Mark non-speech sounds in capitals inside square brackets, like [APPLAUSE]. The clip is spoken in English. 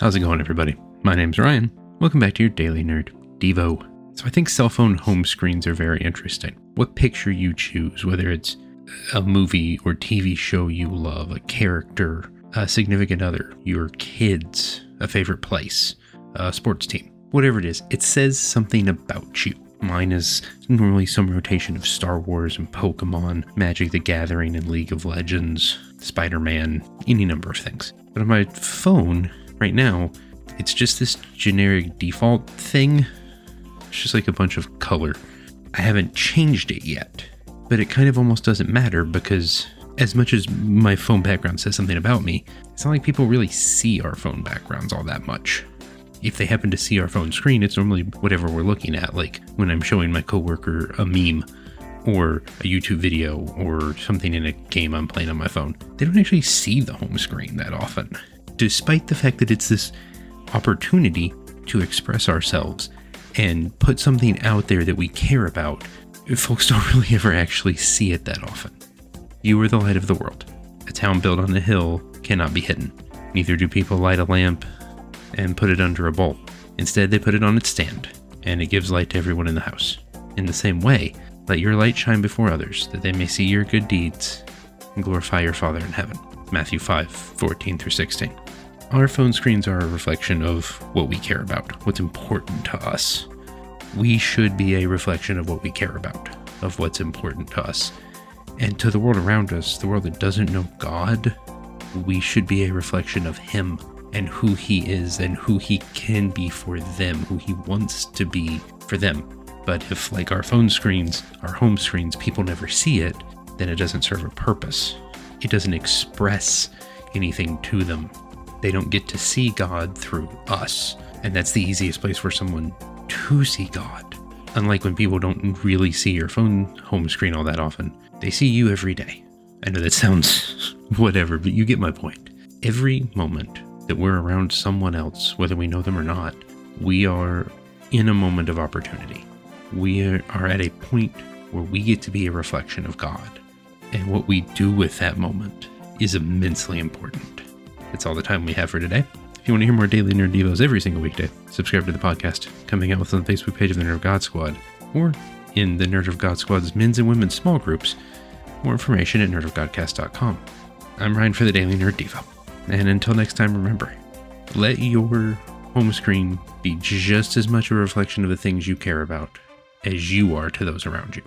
How's it going, everybody? My name's Ryan. Welcome back to your Daily Nerd Devo. So, I think cell phone home screens are very interesting. What picture you choose, whether it's a movie or TV show you love, a character, a significant other, your kids, a favorite place, a sports team, whatever it is, it says something about you. Mine is normally some rotation of Star Wars and Pokemon, Magic the Gathering and League of Legends, Spider Man, any number of things. But on my phone, right now, it's just this generic default thing. It's just like a bunch of color. I haven't changed it yet, but it kind of almost doesn't matter because as much as my phone background says something about me, it's not like people really see our phone backgrounds all that much. If they happen to see our phone screen, it's normally whatever we're looking at, like when I'm showing my coworker a meme or a YouTube video or something in a game I'm playing on my phone. They don't actually see the home screen that often despite the fact that it's this opportunity to express ourselves and put something out there that we care about, folks don't [LAUGHS] really ever actually see it that often. You are the light of the world. A town built on a hill cannot be hidden. Neither do people light a lamp and put it under a bowl. Instead, they put it on its stand, and it gives light to everyone in the house. In the same way, let your light shine before others, that they may see your good deeds and glorify your Father in heaven. Matthew 5 14 through 16. Our phone screens are a reflection of what we care about, what's important to us. We should be a reflection of what we care about, of what's important to us. And to the world around us, the world that doesn't know God, we should be a reflection of Him and who He is and who He can be for them, who He wants to be for them. But if, like our phone screens, our home screens, people never see it, then it doesn't serve a purpose. It doesn't express anything to them they don't get to see God through us. And that's the easiest place for someone to see God. Unlike when people don't really see your phone home screen all that often, they see you every day. I know that sounds [LAUGHS] whatever, but you get my point. Every moment that we're around someone else, whether we know them or not, we are in a moment of opportunity. We are at a point where we get to be a reflection of God. And what we do with that moment is immensely important. That's all the time we have for today. If you want to hear more daily Nerd Devos every single weekday, subscribe to the podcast, coming out with on the Facebook page of the Nerd of God Squad, or in the Nerd of God Squad's men's and women's small groups. More information at nerdofgodcast.com. I'm Ryan for the Daily Nerd Devo. And until next time, remember, let your home screen be just as much a reflection of the things you care about as you are to those around you.